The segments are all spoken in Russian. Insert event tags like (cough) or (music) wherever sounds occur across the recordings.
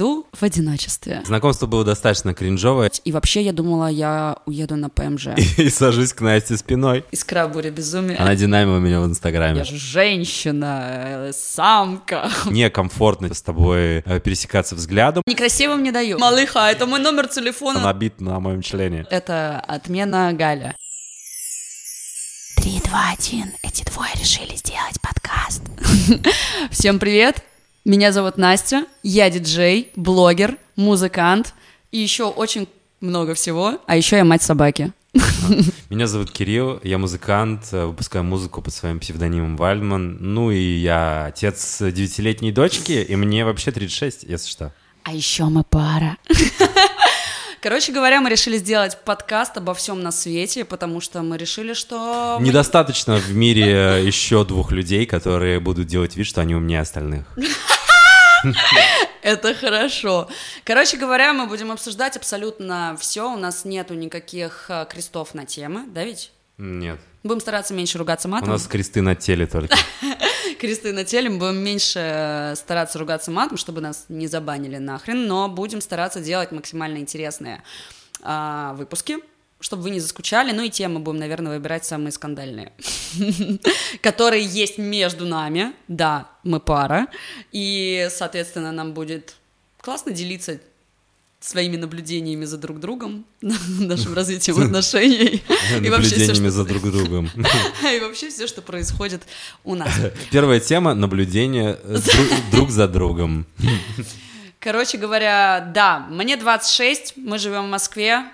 Иду в одиночестве. Знакомство было достаточно кринжовое. И вообще я думала, я уеду на ПМЖ. (laughs) И сажусь к Насте спиной. Искра буря безумия. Она динамила меня в Инстаграме. Я же женщина, э, самка. (laughs) Некомфортно с тобой э, пересекаться взглядом. Некрасивым не даю. Малыха, это мой номер Она телефона. бит на моем члене. Это отмена Галя. Три, два, один. Эти двое решили сделать подкаст. (laughs) Всем привет! Меня зовут Настя, я диджей, блогер, музыкант и еще очень много всего, а еще я мать собаки. (laughs) Меня зовут Кирилл, я музыкант, э, выпускаю музыку под своим псевдонимом Вальдман. Ну и я отец девятилетней дочки, и мне вообще 36, если что. А еще мы пара. (laughs) Короче говоря, мы решили сделать подкаст обо всем на свете, потому что мы решили, что... Недостаточно в мире еще двух людей, которые будут делать вид, что они умнее остальных. (laughs) Это хорошо. Короче говоря, мы будем обсуждать абсолютно все. У нас нету никаких э, крестов на темы, да ведь? Нет. Будем стараться меньше ругаться У матом. нас кресты на теле только. (laughs) кресты на теле, мы будем меньше э, стараться ругаться матом, чтобы нас не забанили нахрен, но будем стараться делать максимально интересные а, выпуски, чтобы вы не заскучали, ну и темы будем, наверное, выбирать самые скандальные, (laughs) которые есть между нами, да, мы пара, и, соответственно, нам будет классно делиться своими наблюдениями за друг другом, (laughs) нашим развитием (laughs) отношений и вообще все, Наблюдениями что, за друг другом. и вообще все, что происходит у нас. Первая тема — наблюдение э, дру- друг за другом. Короче говоря, да, мне 26, мы живем в Москве,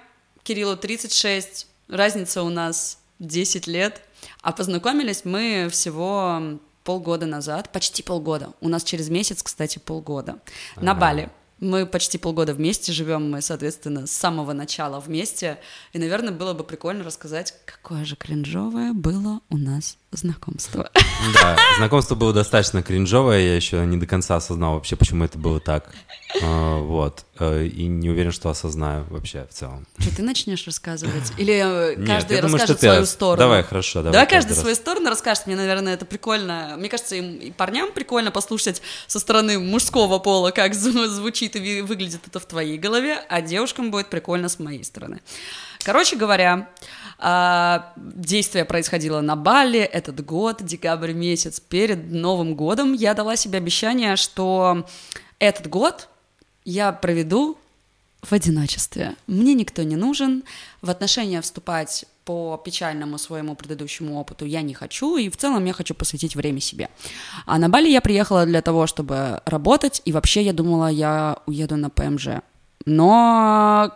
Кириллу 36, разница у нас 10 лет, а познакомились мы всего полгода назад, почти полгода. У нас через месяц, кстати, полгода. На Ага. Бали. Мы почти полгода вместе живем, мы, соответственно, с самого начала вместе. И, наверное, было бы прикольно рассказать, какое же кринжовое было у нас знакомство. Да, знакомство было достаточно кринжовое, я еще не до конца осознал вообще, почему это было так. А, Вот. Э, И не уверен, что осознаю вообще в целом. Что, ты начнешь рассказывать? Или э, Нет, каждый думаю, расскажет ты свою рас- сторону? Давай, хорошо, давай. Давай каждый раз. свою сторону расскажет. Мне, наверное, это прикольно. Мне кажется, им- и парням прикольно послушать со стороны мужского пола, как (laughs) зв- звучит и выглядит это в твоей голове, а девушкам будет прикольно с моей стороны. Короче говоря, а, действие происходило на Бали этот год, декабрь месяц. Перед Новым годом я дала себе обещание, что этот год я проведу в одиночестве. Мне никто не нужен, в отношения вступать по печальному своему предыдущему опыту я не хочу, и в целом я хочу посвятить время себе. А на Бали я приехала для того, чтобы работать, и вообще я думала, я уеду на ПМЖ. Но,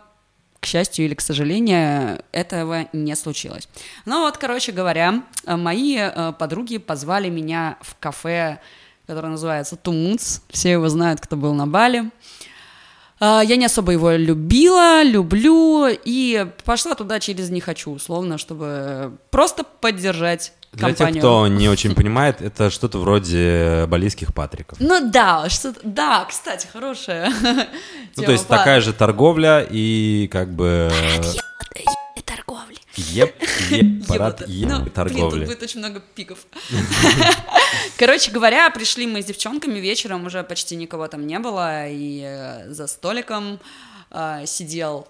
к счастью или к сожалению, этого не случилось. Ну вот, короче говоря, э, мои э, подруги позвали меня в кафе, которое называется Тумуц. Все его знают, кто был на Бали. А, Я не особо его любила, люблю, и пошла туда через «не хочу», условно, чтобы просто поддержать Для тех, компанию. кто не очень понимает, это что-то вроде балийских патриков. Ну да, что да, кстати, хорошая (laughs) Ну, то есть такая же торговля и как бы... Торговли. Еп, еп, парад еп Ну, Блин, тут торговли. будет очень много пиков. (laughs) Короче говоря, пришли мы с девчонками вечером, уже почти никого там не было, и э, за столиком э, сидел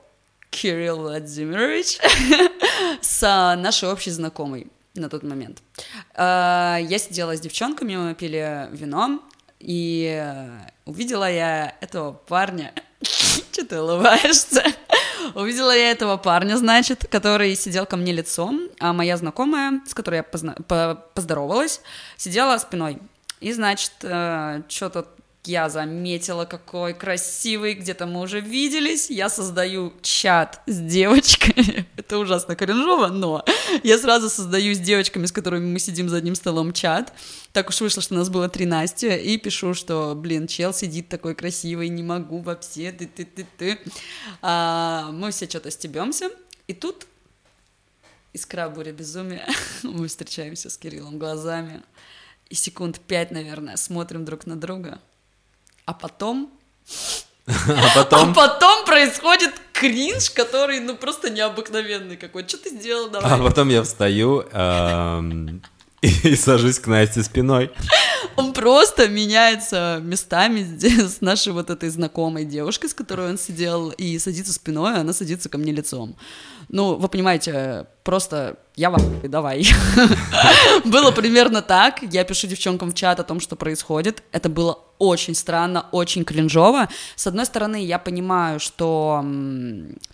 Кирилл Владимирович (laughs) с а, нашей общей знакомой на тот момент. Э, Я сидела с девчонками, мы пили вино, и э, увидела я этого парня. (laughs) Че ты улыбаешься? Увидела я этого парня, значит, который сидел ко мне лицом, а моя знакомая, с которой я позна- по- поздоровалась, сидела спиной. И, значит, что-то я заметила, какой красивый, где-то мы уже виделись. Я создаю чат с девочками. (laughs) Это ужасно кринжово, но я сразу создаю с девочками, с которыми мы сидим за одним столом, чат. Так уж вышло, что нас было три Насти, и пишу, что, блин, чел сидит такой красивый, не могу вообще, ты ты ты ты Мы все что-то стебемся, и тут искра буря безумия. (laughs) Мы встречаемся с Кириллом глазами, и секунд пять, наверное, смотрим друг на друга. А потом А а потом... потом происходит кринж, который, ну, просто необыкновенный какой. Что ты сделал, давай? А потом я встаю эм, (laughs) и сажусь к Насте спиной. Он просто меняется местами с нашей вот этой знакомой девушкой, с которой он сидел, и садится спиной, а она садится ко мне лицом. Ну, вы понимаете, просто я вам давай. (laughs) Было примерно так. Я пишу девчонкам в чат о том, что происходит. Это было очень странно, очень кринжово. С одной стороны, я понимаю, что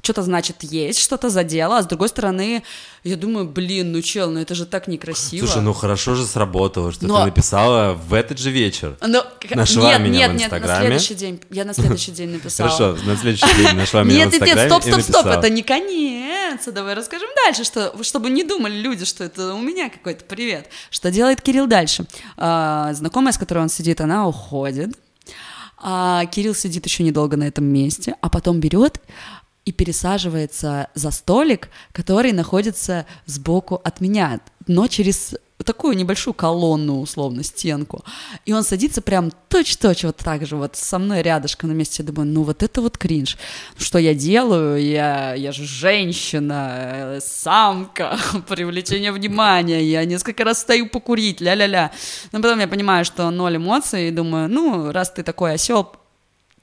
что-то значит есть, что-то задело, а с другой стороны, я думаю, блин, ну чел, ну это же так некрасиво. Слушай, ну хорошо же сработало, что Но- ты написала в этот же вечер. К- Нашла нет, меня нет, в нет, на Инстаграме. следующий день. Я на следующий день (laughs) написала. Хорошо, на следующий день нашла (laughs) меня Нет, в нет, нет, Инстаграме стоп, стоп, стоп, это не конец. Давай расскажем дальше, что, чтобы не думали люди, что это у меня какой-то привет. Что делает Кирилл дальше? А, знакомая, с которой он сидит, она уходит. А Кирилл сидит еще недолго на этом месте, а потом берет и пересаживается за столик, который находится сбоку от меня, но через такую небольшую колонну, условно, стенку. И он садится прям точь-точь вот так же вот со мной рядышком на месте. Я думаю, ну вот это вот кринж. Что я делаю? Я, я же женщина, э, самка, (laughs) привлечение внимания. Я несколько раз стою покурить, ля-ля-ля. Но потом я понимаю, что ноль эмоций, и думаю, ну, раз ты такой осел,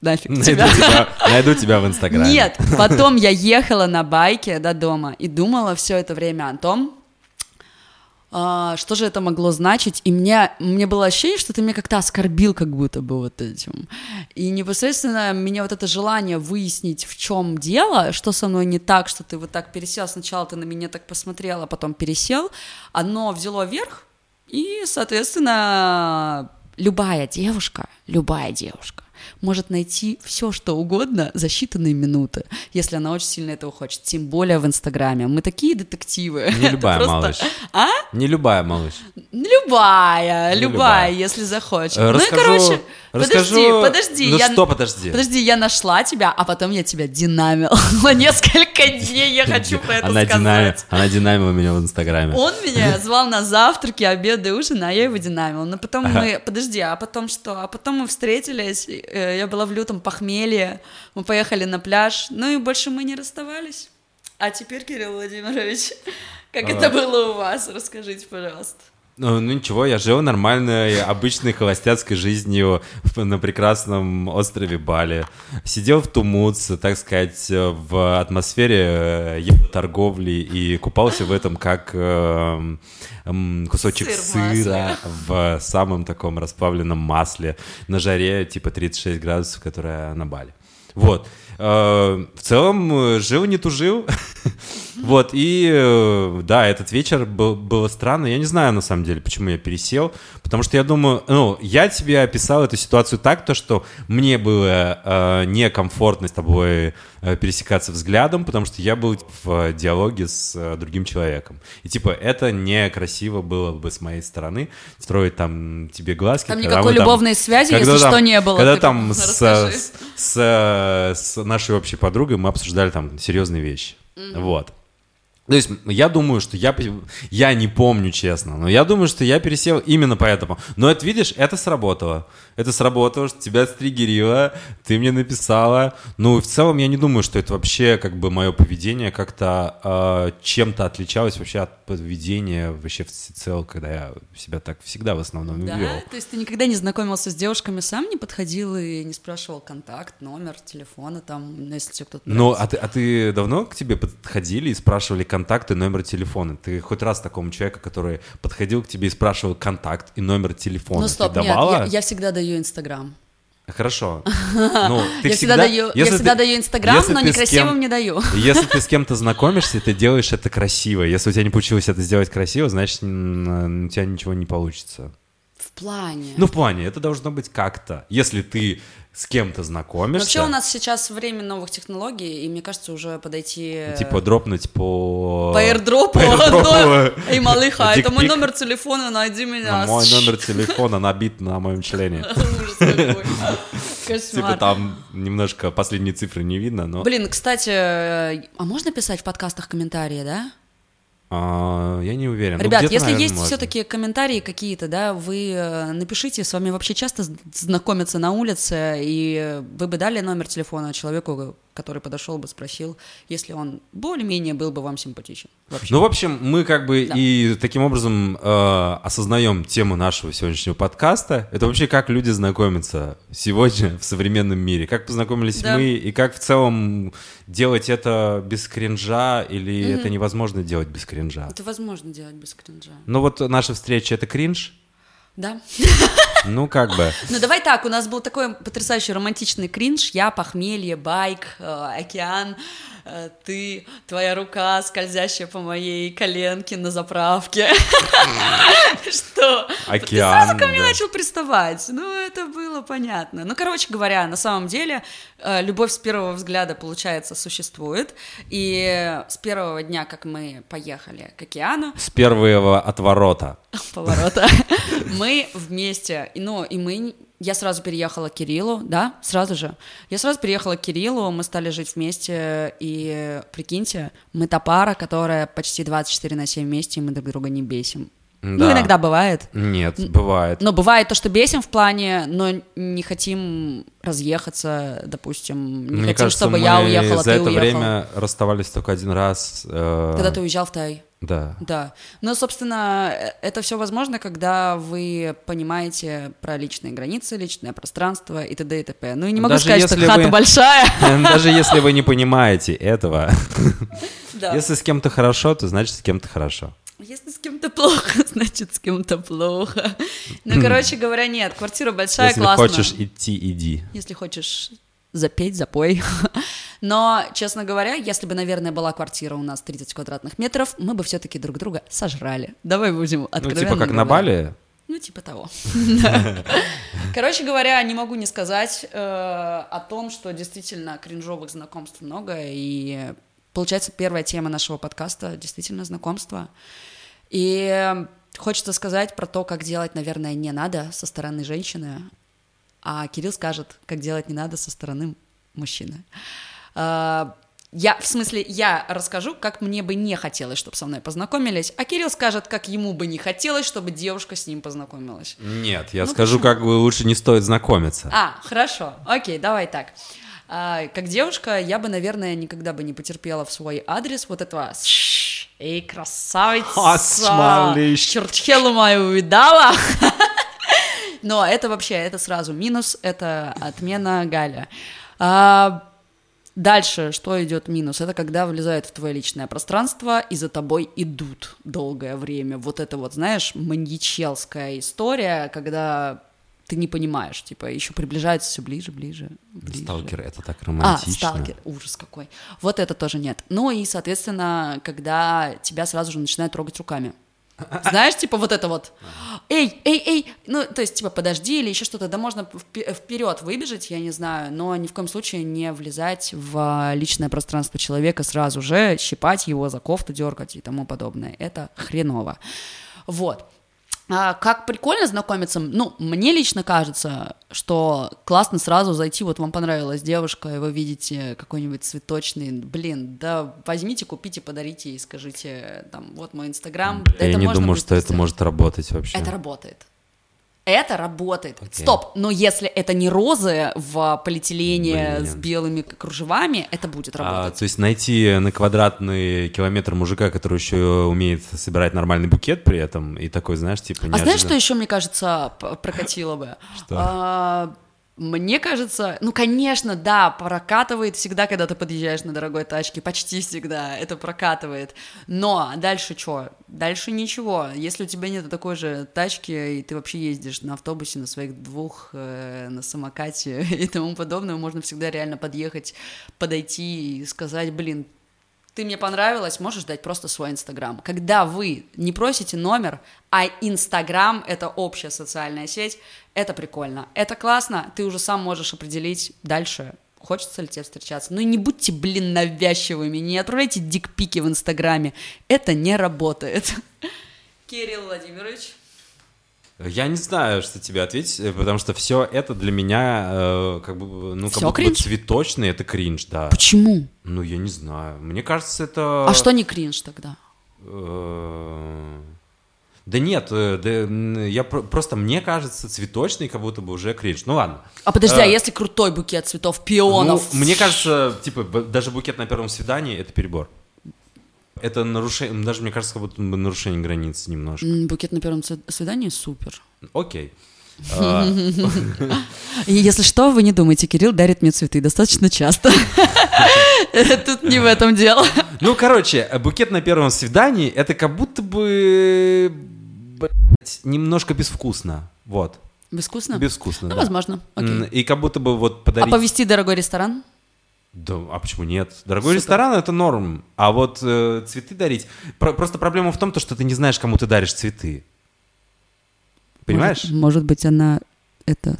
нафиг Найду тебя. тебя, (laughs) найду тебя в Инстаграме. Нет, потом я ехала на байке до дома и думала все это время о том, а, что же это могло значить, и мне, мне было ощущение, что ты меня как-то оскорбил как будто бы вот этим. И непосредственно меня вот это желание выяснить, в чем дело, что со мной не так, что ты вот так пересел, сначала ты на меня так посмотрел, а потом пересел, оно взяло верх, и, соответственно, любая девушка, любая девушка может найти все, что угодно за считанные минуты, если она очень сильно этого хочет. Тем более в Инстаграме. Мы такие детективы. Не любая, просто- малыш. А? Не любая, малыш. Любая, Не любая, любая. если захочет. Э, ну и, расскажу- короче, расскажу- подожди, подожди. Ну я... что подожди? Подожди, я нашла тебя, а потом я тебя динамила (laughs) несколько дней, я хочу про это она, сказать. динами- она динамила меня в Инстаграме. Он меня (laughs) звал на завтраки, обеды, ужин, а я его динамила. Но потом мы... Подожди, а потом что? А потом мы встретились, я была в лютом похмелье, мы поехали на пляж, ну и больше мы не расставались. А теперь, Кирилл Владимирович, (laughs) как это было у вас? Расскажите, пожалуйста. Ну, ну ничего, я жил нормальной, обычной холостяцкой жизнью на прекрасном острове Бали. Сидел в Тумуц, так сказать, в атмосфере э, торговли и купался в этом как э, кусочек Сыр сыра в самом таком расплавленном масле на жаре типа 36 градусов, которая на Бали. Вот. Э, В целом, э, жил не тужил. (laughs) Вот, и э, да, этот вечер был, было странно. Я не знаю, на самом деле, почему я пересел. Потому что я думаю, ну, я тебе описал эту ситуацию так, то, что мне было э, некомфортно с тобой э, пересекаться взглядом, потому что я был в диалоге с э, другим человеком. И типа, это некрасиво было бы с моей стороны строить там тебе глазки. Там никакой мы любовной связи, когда если там- что, не было. Когда там (laughs) с, с, с- с нашей общей подругой мы обсуждали там серьезные вещи. Вот. То есть я думаю, что я, я не помню, честно, но я думаю, что я пересел именно поэтому. Но это, видишь, это сработало. Это сработало, что тебя стригерило, ты мне написала. Ну, в целом я не думаю, что это вообще как бы мое поведение как-то э, чем-то отличалось вообще от поведения вообще в целом, когда я себя так всегда в основном Да? вел. То есть ты никогда не знакомился с девушками, сам не подходил и не спрашивал контакт, номер телефона, там, ну, если тебе кто-то Ну, а ты, а ты давно к тебе подходили и спрашивали контакт и номер телефона? Ты хоть раз такому человеку, который подходил к тебе и спрашивал контакт и номер телефона, Ну стоп, ты нет, давала? я, я всегда даю Инстаграм. Хорошо. (laughs) Ну, ты Я всегда даю, я всегда ты- даю Инстаграм, но некрасивым кем- не даю. (laughs) Если ты с кем-то знакомишься, ты делаешь это красиво. Если у тебя не получилось это сделать красиво, значит, у тебя ничего не получится. В плане. Ну, в плане, это должно быть как-то. Если ты с кем-то знакомишься... Вообще у нас сейчас время новых технологий, и мне кажется, уже подойти... Типа дропнуть по... по airdropу. (laughs) по одной. Эй, малыха, это мой номер телефона, найди меня. Мой номер телефона набит на моем члене. (laughs) (laughs) Типа там немножко последние цифры не видно, но... Блин, кстати, э, а можно писать в подкастах комментарии, да? Я не уверен. Ну, Ребят, где-то, если наверное, есть все-таки комментарии какие-то, да, вы э, напишите, с вами вообще часто знакомятся на улице, и вы бы дали номер телефона человеку, который подошел бы, спросил, если он более-менее был бы вам симпатичен. Вообще. Ну, в общем, мы как бы Да. и таким образом э, осознаем тему нашего сегодняшнего подкаста. Это вообще как люди знакомятся сегодня в современном мире. Как познакомились Да. мы, и как в целом делать это без кринжа, или это невозможно делать без кринжа. Это возможно делать без кринжа. Ну вот наша встреча — это кринж? Да. Ну, как бы. Ну давай так, у нас был такой потрясающий романтичный кринж. Я, похмелье, байк, э, океан, ты, твоя рука, скользящая по моей коленке на заправке. (laughs) Что? Ты Океан, сразу ко мне начал приставать. Ну, это было понятно. Ну, короче говоря, на самом деле, э, любовь с первого взгляда, получается, существует. И с первого дня, как мы поехали к океану, С первого отворота. (laughs) поворота. (laughs) Мы вместе, ну, и мы, я сразу переехала к Кириллу, да, сразу же. Я сразу переехала к Кириллу, мы стали жить вместе, и прикиньте, мы та пара, которая почти 24 на 7 вместе, и мы друг друга не бесим. Ну, Да. иногда бывает. Нет, бывает. Но бывает то, что бесим в плане, но не хотим разъехаться, допустим, не Мне хотим, кажется, чтобы мы я уехала, за ты это уехал. время расставались только один раз. э, Когда ты уезжал в Тай. Да. Да. Ну, собственно, э, это все возможно, когда вы понимаете про личные границы, личное пространство и т.д. и т.п. Ну и не могу Даже сказать, что если хата вы- большая. (laughs) Даже если вы не понимаете этого. (laughs) Да. Если с кем-то хорошо, то значит с кем-то хорошо. Если с кем-то плохо, (laughs) значит с кем-то плохо. Ну, короче говоря, нет, квартира большая, Если классная. хочешь идти, иди. Если хочешь запеть, запой. Но, честно говоря, если бы, наверное, была квартира у нас 30 квадратных метров, мы бы все-таки друг друга сожрали. Давай будем Ну, откровенно типа как на говорить. Бали. Ну, типа того. (laughs) Короче говоря, не могу не сказать э, о том, что действительно кринжовых знакомств много, и получается первая тема нашего подкаста действительно знакомство. И хочется сказать про то, как делать, наверное, не надо со стороны женщины, а Кирилл скажет, как делать не надо со стороны мужчины. Э, Я, в смысле, я расскажу, как мне бы не хотелось, чтобы со мной познакомились, а Кирилл скажет, как ему бы не хотелось, чтобы девушка с ним познакомилась. Нет, я Ну, скажу, почему? как бы лучше не стоит знакомиться. А, хорошо, окей, давай так. А, как девушка, я бы, наверное, никогда бы не потерпела в свой адрес вот этого «Шш, «Эй, красавица! А. Чертхелу мою видала!» (laughs) Но это вообще, это сразу минус, это отмена Галя. А, Дальше, что идет минус? Это когда влезают в твое личное пространство и за тобой идут долгое время. Вот это вот, знаешь, маньячелская история, когда ты не понимаешь, типа, еще приближаются все ближе, ближе, ближе. Сталкер, это так А, романтично. сталкер, ужас какой. Вот это тоже нет. Ну и, соответственно, когда тебя сразу же начинают трогать руками. Знаешь, типа вот это вот, эй, эй, эй, ну, то есть, типа, подожди или еще что-то, да можно вперед выбежать, я не знаю, но ни в коем случае не влезать в личное пространство человека сразу же, щипать его за кофту, дергать и тому подобное. Это хреново. Вот. А как прикольно знакомиться, ну, мне лично кажется, что классно сразу зайти, вот вам понравилась девушка, и вы видите какой-нибудь цветочный, блин, да возьмите, купите, подарите и скажите, там, вот мой инстаграм. Я Это не думаю, что это сделать. может работать вообще. Это работает. Это работает. Окей. Стоп, но если это не розы в полиэтилене Блин. с белыми кружевами, это будет А, работать. то есть найти на квадратный километр мужика, который еще умеет собирать нормальный букет при этом, и такой, знаешь, типа... А знаешь, неожиданно- что еще, мне кажется, прокатило бы? Что? А, Мне кажется, ну, конечно, да, прокатывает всегда, когда ты подъезжаешь на дорогой тачке, почти всегда это прокатывает. Но дальше что? Дальше ничего. Если у тебя нет такой же тачки, и ты вообще ездишь на автобусе, на своих двух, э, на самокате (laughs) и тому подобное, можно всегда реально подъехать, подойти и сказать, блин, ты мне понравилась, можешь дать просто свой Инстаграм. Когда вы не просите номер, а Инстаграм — это общая социальная сеть, это прикольно, это классно, ты уже сам можешь определить дальше, хочется ли тебе встречаться. Ну и не будьте, блин, навязчивыми, не отправляйте дикпики в Инстаграме, это не работает. (laughs) Кирилл Владимирович. Я не знаю, что тебе ответить, э, потому что все это для меня э, как бы, ну, как Всё будто бы кринж? цветочный, это кринж, да. Почему? Ну, я не знаю. Мне кажется, это... А что не кринж тогда? э, Да нет, э, да, я про- просто, мне кажется, цветочный как будто бы уже кринж. Ну ладно. А подожди, а Э, если крутой букет цветов, пионов? Ну, мне кажется, типа, даже букет на первом свидании — это перебор. Это нарушение, даже мне кажется, как будто бы нарушение границ немножко. Букет на первом свидании супер. Окей. (laughs) А, если что, вы не думайте, Кирилл дарит мне цветы достаточно часто. (laughs) Тут не в этом дело. Ну, короче, букет на первом свидании — это как будто бы, немножко безвкусно. Вот. Безвкусно? Безвкусно, Ну, да. возможно. Окей. И как будто бы вот А подарить... повести дорогой ресторан? Да, а почему нет? Дорогой Супер. ресторан это норм, а вот э, цветы дарить. Про- просто проблема в том, то, что ты не знаешь, кому ты даришь цветы. Понимаешь? Может, может быть, она это...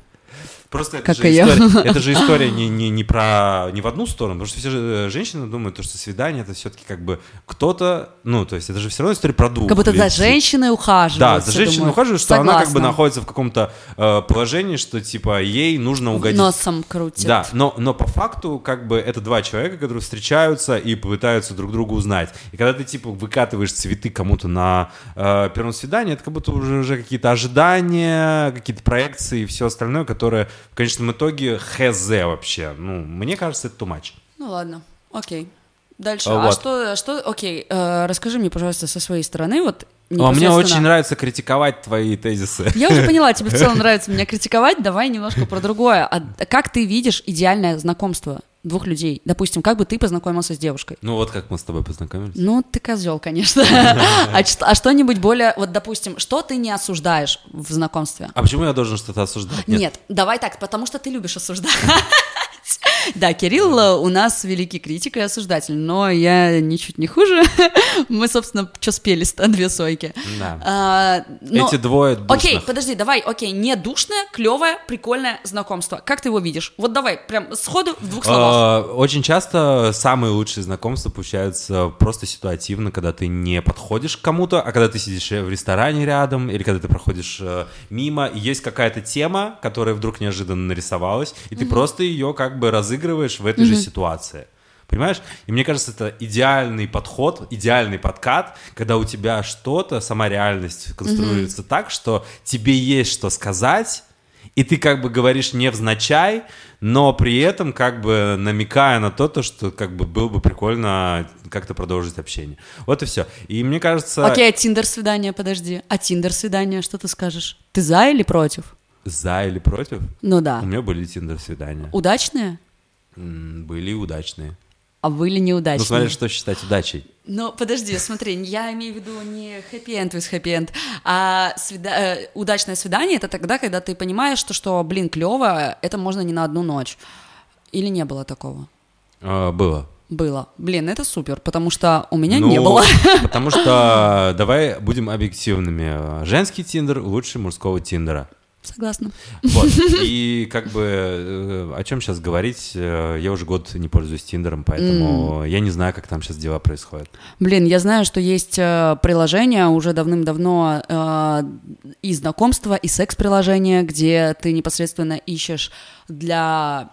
Просто это Как же, и я. история, это же (laughs) история не, не, не про не в одну сторону, потому что все же э, женщины думают, то, что свидание это все-таки как бы кто-то, ну, то есть это же все равно история про двух. Как будто за людей. женщиной ухаживают. Да, за Я женщиной думаю, ухаживают, что она как бы согласна. находится в каком-то э, положении, что типа ей нужно угодить. Носом крутит. Да, но, но по факту, как бы, это два человека, которые встречаются и пытаются друг друга узнать. И когда ты, типа, выкатываешь цветы кому-то на э, первом свидании, это как будто уже, уже какие-то ожидания, какие-то проекции и все остальное, которое в конечном итоге хз вообще. Ну, мне кажется, это too much. Ну ладно, окей. Дальше. А А, вот. что, что, окей, э, расскажи мне, пожалуйста, со своей стороны, вот А мне очень нравится критиковать твои тезисы. Я уже поняла, тебе в целом (laughs) нравится меня критиковать, давай немножко про другое. А как ты видишь идеальное знакомство двух людей? Допустим, как бы ты познакомился с девушкой? Ну, вот как мы с тобой познакомились. Ну, ты козел, конечно. (laughs) А А что-нибудь более, вот, допустим, что ты не осуждаешь в знакомстве? А почему я должен что-то осуждать? Нет, давай так, потому что ты любишь осуждать. (laughs) Да, Кирилл э, у нас великий критик и осуждатель, но я ничуть не хуже. (laughs) Мы, собственно, что спелись-то, две сойки. Да. А, но- Эти двое Окей, душных. подожди, давай, окей, не душное, клевое, прикольное знакомство. Как ты его видишь? Вот давай, прям сходу в двух словах. А, Очень часто самые лучшие знакомства получаются просто ситуативно, когда ты не подходишь к кому-то, а когда ты сидишь в ресторане рядом, или когда ты проходишь э, мимо, и есть какая-то тема, которая вдруг неожиданно нарисовалась, и ты просто ее как бы разыгрываешь в этой же ситуации. Понимаешь? И мне кажется, это идеальный подход, идеальный подкат, когда у тебя что-то, сама реальность конструируется так, что тебе есть что сказать, и ты как бы говоришь невзначай, но при этом как бы намекая на то, то что как бы было бы прикольно как-то продолжить общение. Вот и все. И мне кажется, Окей, а Тиндер-свидание, подожди. А Тиндер-свидание, что ты скажешь? Ты за или против? за или против, Ну у да. меня были тиндер-свидания. Удачные? Были удачные. А были неудачные? Ну, смотри, что считать удачей. Ну, подожди, смотри, я имею в виду не хэппи-энд with хэппи-энд, а свида- э, удачное свидание — это тогда, когда ты понимаешь, что, что блин, клево, это можно не на одну ночь. Или не было такого? А, Было. Было. Блин, это супер, потому что у меня Ну, не было. (laughs) Потому что давай будем объективными. Женский тиндер лучше мужского тиндера. Согласна. Вот. (laughs) И как бы э, о чем сейчас говорить, э, я уже год не пользуюсь Тиндером, поэтому я не знаю, как там сейчас дела происходят. Блин, я знаю, что есть э, приложение уже давным-давно э, и знакомства, и секс-приложение, где ты непосредственно ищешь для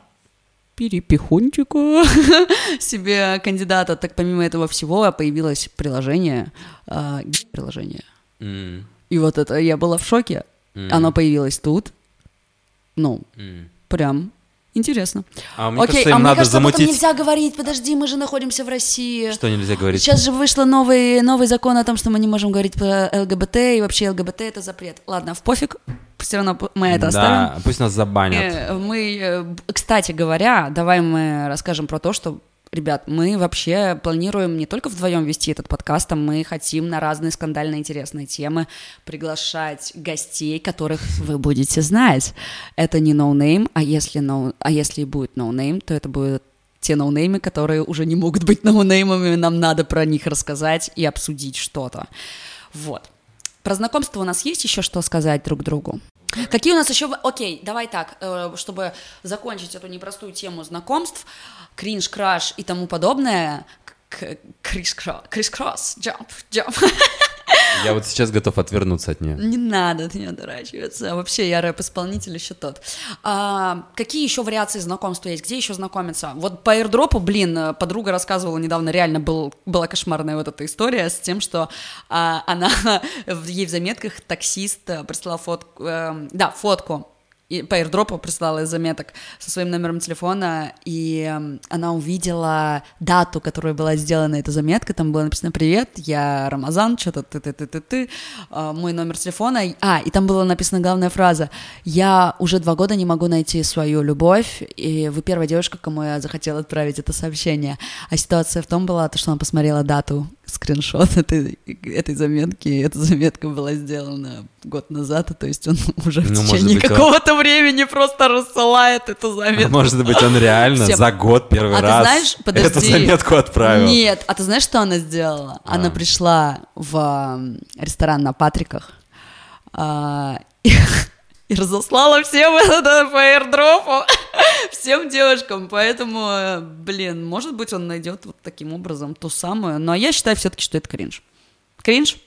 перепихончика (laughs) себе кандидата. Так помимо этого всего появилось приложение, э, приложение. М, И вот это я была в шоке. М, Оно появилось тут. Ну, м. прям интересно. А мне Окей, кажется, им а мне надо кажется, об этом замутить... нельзя говорить. Подожди, мы же находимся в России. Что нельзя говорить? Сейчас же вышло новый, новый закон о том, что мы не можем говорить про ЛГБТ, и вообще ЛГБТ это запрет. Ладно, в пофиг, все равно мы это оставим. Да, пусть нас забанят. Э, Мы, э, кстати говоря, давай мы расскажем про то, что, ребят, мы вообще планируем не только вдвоем вести этот подкаст, а мы хотим на разные скандально интересные темы приглашать гостей, которых вы будете знать. Это не ноунейм, а если, но, а если будет ноунейм, то это будет те ноунеймы, которые уже не могут быть ноунеймами, нам надо про них рассказать и обсудить что-то. Вот. Про знакомство у нас есть еще что сказать друг другу? Какие у нас еще... Окей, давай так, э, чтобы закончить эту непростую тему знакомств, кринж, краш и тому подобное. Kris Kross, jump, jump. (laughs) Я вот сейчас готов отвернуться от нее. Не надо от нее дорачиваться. Вообще, я рэп-исполнитель еще тот. А, какие еще вариации знакомства есть? Где еще знакомиться? Вот по airdrop, блин, подруга рассказывала недавно, реально был, была кошмарная вот эта история с тем, что а, она, (laughs) ей в заметках таксист э, прислал фотку, эм, да, фотку и по airdrop прислала из заметок со своим номером телефона, и эм, она увидела дату, которая была сделана эта заметка, там было написано «Привет, я Рамазан, что-то ты-ты-ты-ты-ты, а, мой номер телефона». А, и там была написана главная фраза «Я уже два года не могу найти свою любовь, и вы первая девушка, кому я захотела отправить это сообщение». А ситуация в том была, то, что она посмотрела дату, скриншот этой, этой заметки, и эта заметка была сделана год назад, то есть он (laughs) уже в Ну, может течение быть, он- какого-то времени просто рассылает эту заметку. Может быть, он реально Всем. за год первый А ты раз знаешь, подожди. эту заметку отправил. Нет, а ты знаешь, что она сделала? Она А. пришла в ресторан на Патриках а, и, (laughs) и разослала всем это по airdropу, (laughs) всем девушкам, поэтому, э, блин, может быть, он найдет вот таким образом ту самую, но я считаю все-таки, что это кринж. Кринж?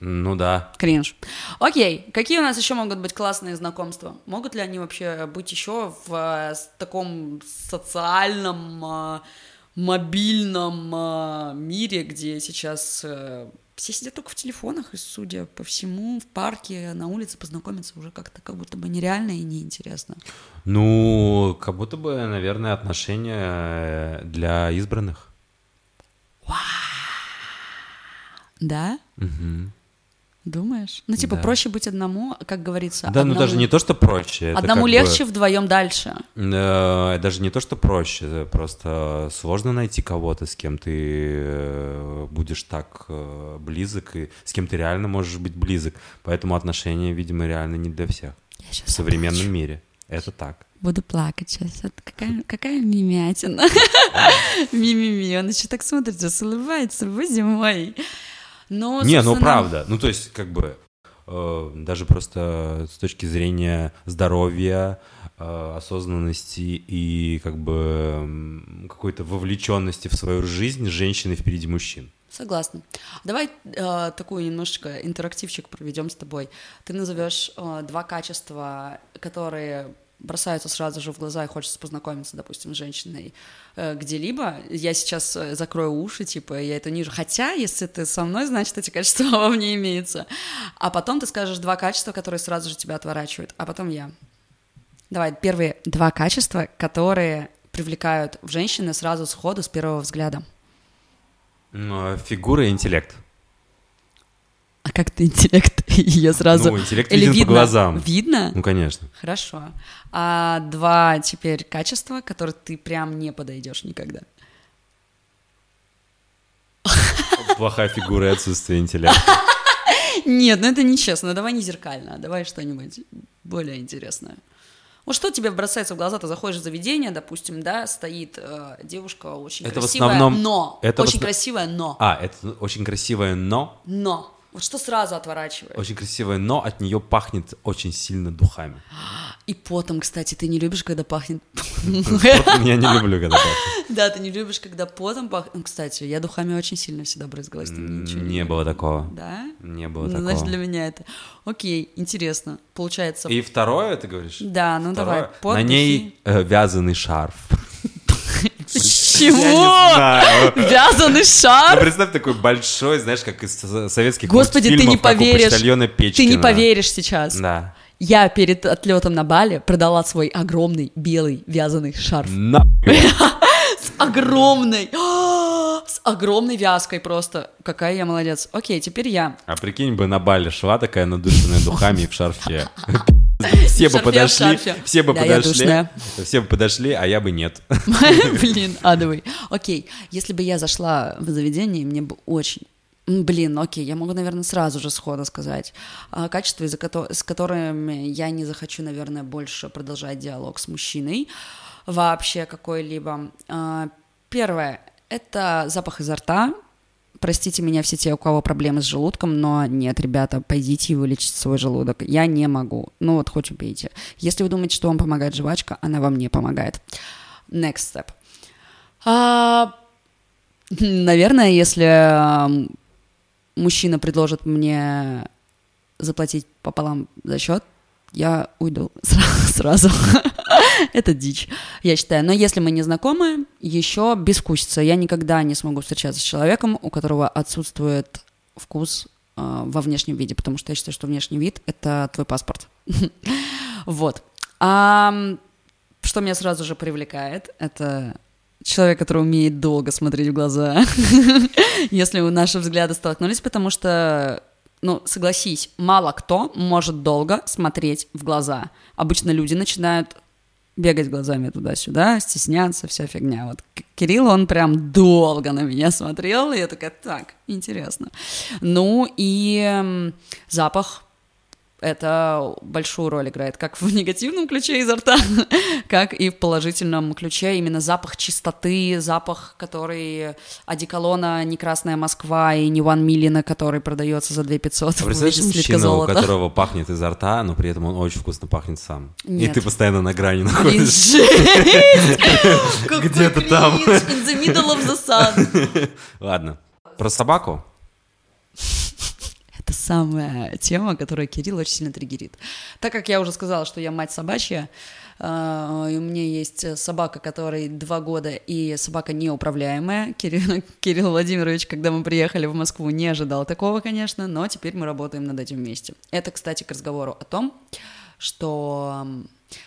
Ну да. Кринж. Окей, какие у нас еще могут быть классные знакомства? Могут ли они вообще быть еще в э, таком социальном, э, мобильном мире, где сейчас все сидят только в телефонах, и, судя по всему, в парке, на улице познакомиться уже как-то как будто бы нереально и неинтересно. Ну, как будто бы, наверное, отношения э, для избранных. Да? Мгм. Думаешь? Ну, типа, Да. проще быть одному, как говорится. Да, ну одному- даже не то, что проще. Одному как бы, легче, вдвоем дальше. э, даже не то, что проще, это просто сложно найти кого-то, с кем ты э, будешь так э, близок, и с кем ты реально можешь быть близок. Поэтому отношения, видимо, реально не для всех Я щас в современном заплачу. мире. Это так. Буду плакать сейчас. Это какая, какая мимятина. (laughs) Ми-ми-ми. Он еще так смотрит, сейчас улыбается. Боже мой. Ну, Не, ну правда. Ну, то есть, как бы, э, даже просто с точки зрения здоровья, э, осознанности и как бы какой-то вовлеченности в свою жизнь женщины впереди мужчин. Согласна. Давай э, такую немножечко интерактивчик проведем с тобой. Ты назовешь э, два качества, которые бросаются сразу же в глаза и хочется познакомиться, допустим, с женщиной э, где-либо. Я сейчас э, закрою уши, типа, я это ниже. Хотя, если ты со мной, значит, эти качества (laughs) во мне имеются. А потом ты скажешь два качества, которые сразу же тебя отворачивают, а потом я. Давай, первые два качества, которые привлекают в женщины сразу сходу с первого взгляда. Ну, а Фигура и интеллект. А как ты интеллект (laughs) ее сразу? Ну, интеллект Или виден по видно? глазам. Видно? Ну, конечно. Хорошо. А два теперь качества, которые ты прям не подойдешь никогда. Плохая фигура и отсутствие интеллекта. (laughs) Нет, ну это нечестно. Давай не зеркально, давай что-нибудь более интересное. Вот что тебе бросается в глаза? Ты заходишь в заведение, допустим, да, стоит э, девушка очень Это в красивая, основном- но это в очень основ- красивая, но, А, это очень красивое но. но. Вот что сразу отворачивает? Очень красивое но, от нее пахнет очень сильно духами. И потом, кстати, ты не любишь, когда пахнет. Я не люблю, когда пахнет. (laughs) Да, ты не любишь, когда потом пахнет. Ну, Кстати, я духами очень сильно всегда брызгалась. Не было такого. Да? Не было Ну, Значит, такого. для меня это. Окей, интересно. Получается. И второе, ты говоришь? Да, ну давай. На ней э, вязаный шарф. (laughs) Чего? (laughs) Вязаный Ну, шар? представь такой большой, знаешь, как из со- советских Господи, ты не поверишь. Ты не поверишь сейчас. Да. Я перед отлетом на Бали продала свой огромный белый вязаный шарф. На (laughs) С огромной, (gasps) с огромной вязкой просто. Какая я молодец. Окей, теперь я. А прикинь бы, на Бали шла такая надушенная духами и в шарфе. Все бы подошли, все бы подошли, все бы подошли, а я бы нет. (laughs) (laughs) Блин, адовый. Окей, если бы я зашла в заведение, мне бы очень... Блин, окей, я могу, наверное, сразу же сходу сказать. А, Качества, из-за кото- с которыми я не захочу, наверное, больше продолжать диалог с мужчиной вообще какой-либо. А, Первое — это запах изо рта. Простите меня все те, у кого проблемы с желудком, но нет, ребята, пойдите и вылечите свой желудок. Я не могу. Ну вот, хоть убейте. Если вы думаете, что вам помогает жвачка, она вам не помогает. Next step. А, наверное, если мужчина предложит мне заплатить пополам за счет, я уйду сра- (laughs) сразу. (laughs) Это дичь, я считаю. Но если мы не знакомы, еще бескусица. Я никогда не смогу встречаться с человеком, у которого отсутствует вкус э, во внешнем виде, потому что я считаю, что внешний вид — это твой паспорт. (laughs) Вот. А что меня сразу же привлекает, это человек, который умеет долго смотреть в глаза, если наши взгляды столкнулись, потому что, ну, согласись, мало кто может долго смотреть в глаза. Обычно люди начинают бегать глазами туда-сюда, стесняться, вся фигня. Вот Кирилл, он прям долго на меня смотрел, и я такая, так, интересно. Ну и запах это большую роль играет, как в негативном ключе изо рта, (laughs) как и в положительном ключе. Именно запах чистоты, запах, который одеколона не Красная Москва и не One Million, который продается за 2 500 А представляешь мужчину, у которого пахнет изо рта, но при этом он очень вкусно пахнет сам. И Нет. ты постоянно на грани находишься. (laughs) Где-то там. In the middle of the sun. (laughs) Ладно. Про собаку? Самая тема, которая Кирилл очень сильно триггерит. Так как я уже сказала, что я мать собачья, э, и у меня есть собака, которой два года, и собака неуправляемая. Кирилл, (laughs) Кирилл Владимирович, когда мы приехали в Москву, не ожидал такого, конечно, но теперь мы работаем над этим вместе. Это, кстати, к разговору о том, что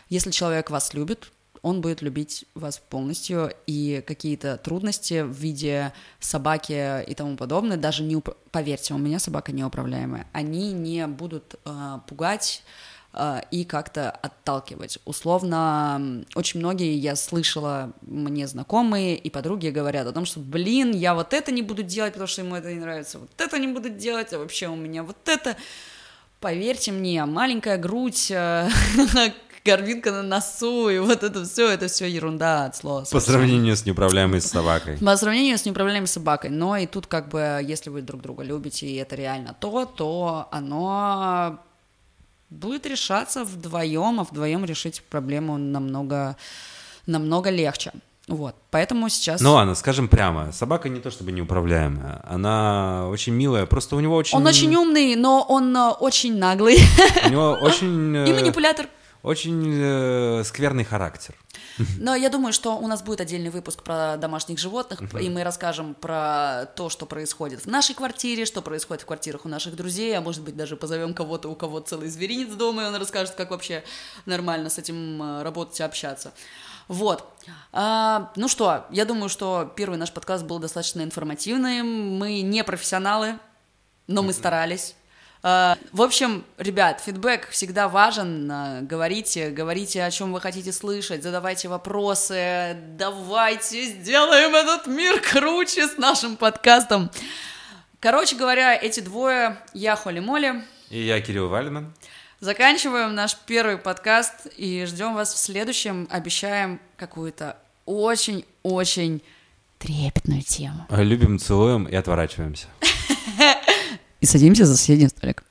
если человек вас любит, он будет любить вас полностью, и какие-то трудности в виде собаки и тому подобное, даже не уп- поверьте, у меня собака неуправляемая, они не будут э, пугать э, и как-то отталкивать. Условно, очень многие, я слышала, мне знакомые и подруги говорят о том, что, блин, я вот это не буду делать, потому что ему это не нравится, вот это не буду делать, а вообще у меня вот это... Поверьте мне, маленькая грудь, э, (laughs) горбинка на носу, и вот это все, это все ерунда от слова. По сравнению с неуправляемой собакой. По сравнению с неуправляемой собакой. Но и тут как бы, если вы друг друга любите, и это реально то, то оно будет решаться вдвоем, а вдвоем решить проблему намного, намного легче. Вот, поэтому сейчас... Ну ладно, скажем прямо, собака не то чтобы неуправляемая, она очень милая, просто у него очень... Он очень умный, но он э, очень наглый У него очень... (laughs) и э, манипулятор. Очень э, скверный характер. Но я думаю, что у нас будет отдельный выпуск про домашних животных, и мы расскажем про то, что происходит в нашей квартире, что происходит в квартирах у наших друзей, а может быть даже позовем кого-то, у кого целый зверинец дома, и он расскажет, как вообще нормально с этим э, работать и общаться. Вот. А, ну что, я думаю, что первый наш подкаст был достаточно информативным. Мы не профессионалы, но мы старались. А, В общем, ребят, фидбэк всегда важен. А, Говорите, говорите, о чем вы хотите слышать, задавайте вопросы. Давайте сделаем этот мир круче с нашим подкастом. Короче говоря, эти двое, я Холи Моли, И я Кирилл Валина. заканчиваем наш первый подкаст и ждем вас в следующем. Обещаем какую-то очень-очень Трепетную тему. Любим, целуем и отворачиваемся. (laughs) и садимся за соседний столик.